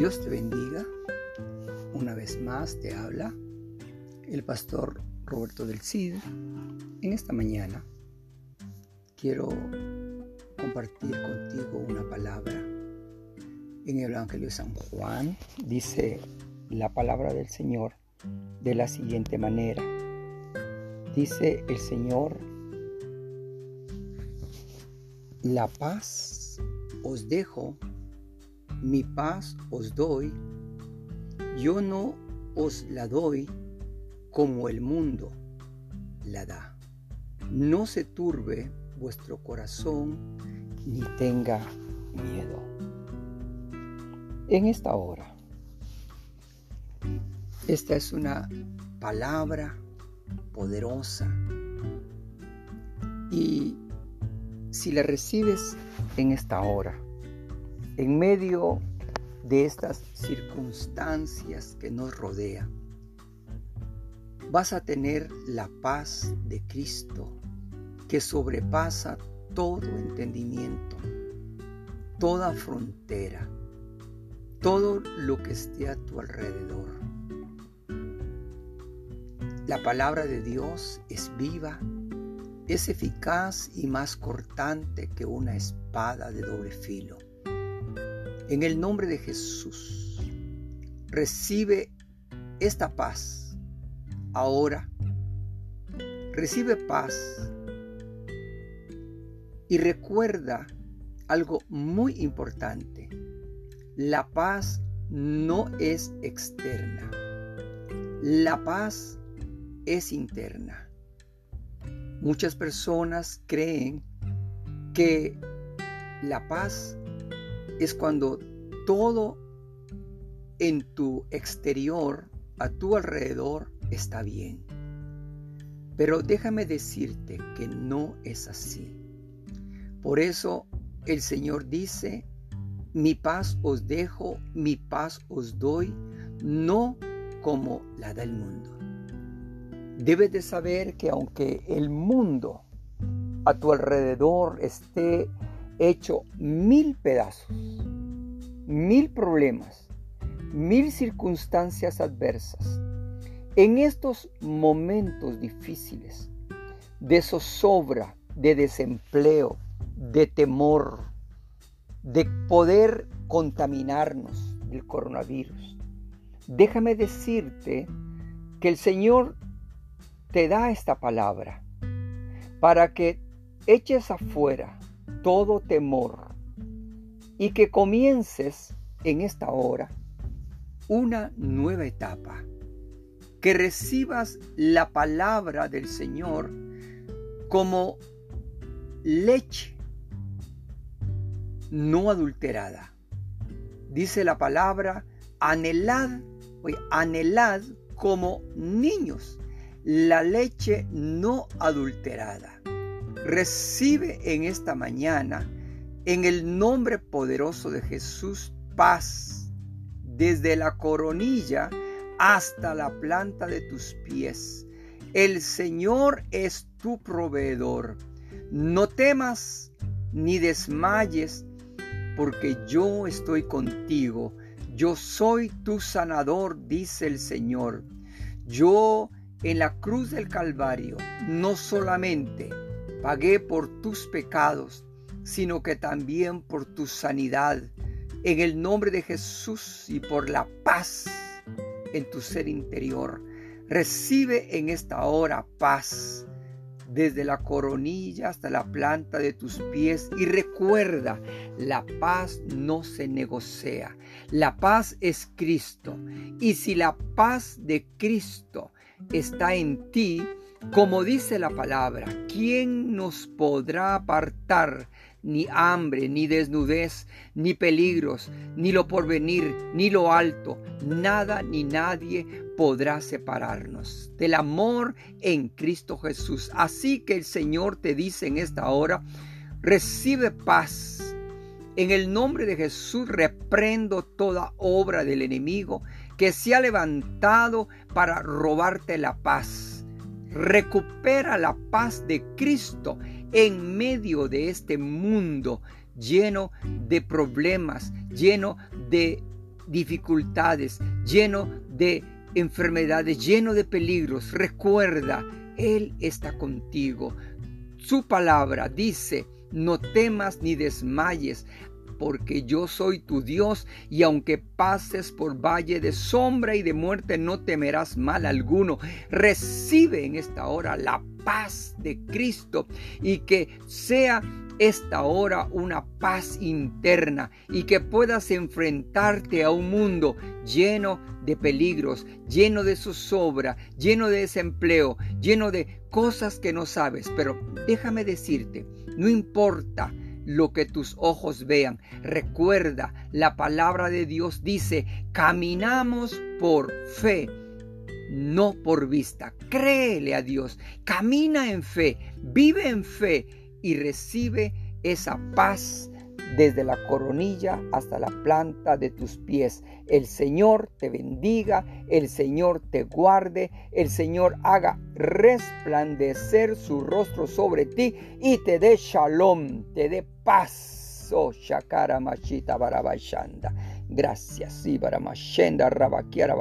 Dios te bendiga. Una vez más te habla el pastor Roberto del Cid. En esta mañana quiero compartir contigo una palabra. En el Evangelio de San Juan dice la palabra del Señor de la siguiente manera. Dice el Señor, la paz os dejo mi paz os doy, yo no os la doy como el mundo la da. No se turbe vuestro corazón ni tenga miedo. En esta hora, esta es una palabra poderosa y si la recibes en esta hora, en medio de estas circunstancias que nos rodean, vas a tener la paz de Cristo que sobrepasa todo entendimiento, toda frontera, todo lo que esté a tu alrededor. La palabra de Dios es viva, es eficaz y más cortante que una espada de doble filo en el nombre de Jesús, recibe esta paz ahora. Recibe paz y recuerda algo muy importante. La paz no es externa. La paz es interna. Muchas personas creen que la paz es cuando todo en tu exterior, a tu alrededor, está bien. Pero déjame decirte que no es así. Por eso el Señor dice, mi paz os dejo, mi paz os doy, no como la da el mundo. Debes de saber que aunque el mundo a tu alrededor esté hecho mil pedazos, mil problemas, mil circunstancias adversas. En estos momentos difíciles de zozobra, de desempleo, de temor, de poder contaminarnos del coronavirus, déjame decirte que el Señor te da esta palabra para que eches afuera todo temor y que comiences en esta hora una nueva etapa, que recibas la palabra del Señor como leche no adulterada. Dice la palabra, anhelad, anhelad como niños la leche no adulterada Recibe en esta mañana, en el nombre poderoso de Jesús, paz desde la coronilla hasta la planta de tus pies. El Señor es tu proveedor. No temas ni desmayes, porque yo estoy contigo. Yo soy tu sanador, dice el Señor. Yo en la cruz del Calvario no solamente pagué por tus pecados, sino que también por tu sanidad. En el nombre de Jesús y por la paz en tu ser interior, recibe en esta hora paz desde la coronilla hasta la planta de tus pies y recuerda, la paz no se negocia, la paz es Cristo y si la paz de Cristo está en ti, como dice la palabra, ¿quién nos podrá apartar ni hambre, ni desnudez, ni peligros, ni lo porvenir, ni lo alto? Nada ni nadie podrá separarnos del amor en Cristo Jesús. Así que el Señor te dice en esta hora, recibe paz. En el nombre de Jesús reprendo toda obra del enemigo que se ha levantado para robarte la paz recupera la paz de Cristo en medio de este mundo lleno de problemas, lleno de dificultades, lleno de enfermedades, lleno de peligros, recuerda, Él está contigo. Su palabra dice, no temas ni desmayes, porque yo soy tu Dios, y aunque pases por valle de sombra y de muerte, no temerás mal alguno. Recibe en esta hora la paz de Cristo y que sea esta hora una paz interna y que puedas enfrentarte a un mundo lleno de peligros, lleno de zozobra, lleno de desempleo, lleno de cosas que no sabes. Pero déjame decirte, no importa lo que tus ojos vean. Recuerda, la palabra de Dios dice, caminamos por fe, no por vista. Créele a Dios, camina en fe, vive en fe y recibe esa paz desde la coronilla hasta la planta de tus pies. El Señor te bendiga, el Señor te guarde, el Señor haga resplandecer su rostro sobre ti y te dé shalom, te dé paz. Oh, Shakara Machita Barabashanda. Gracias, Ibaramashenda Rabakiara.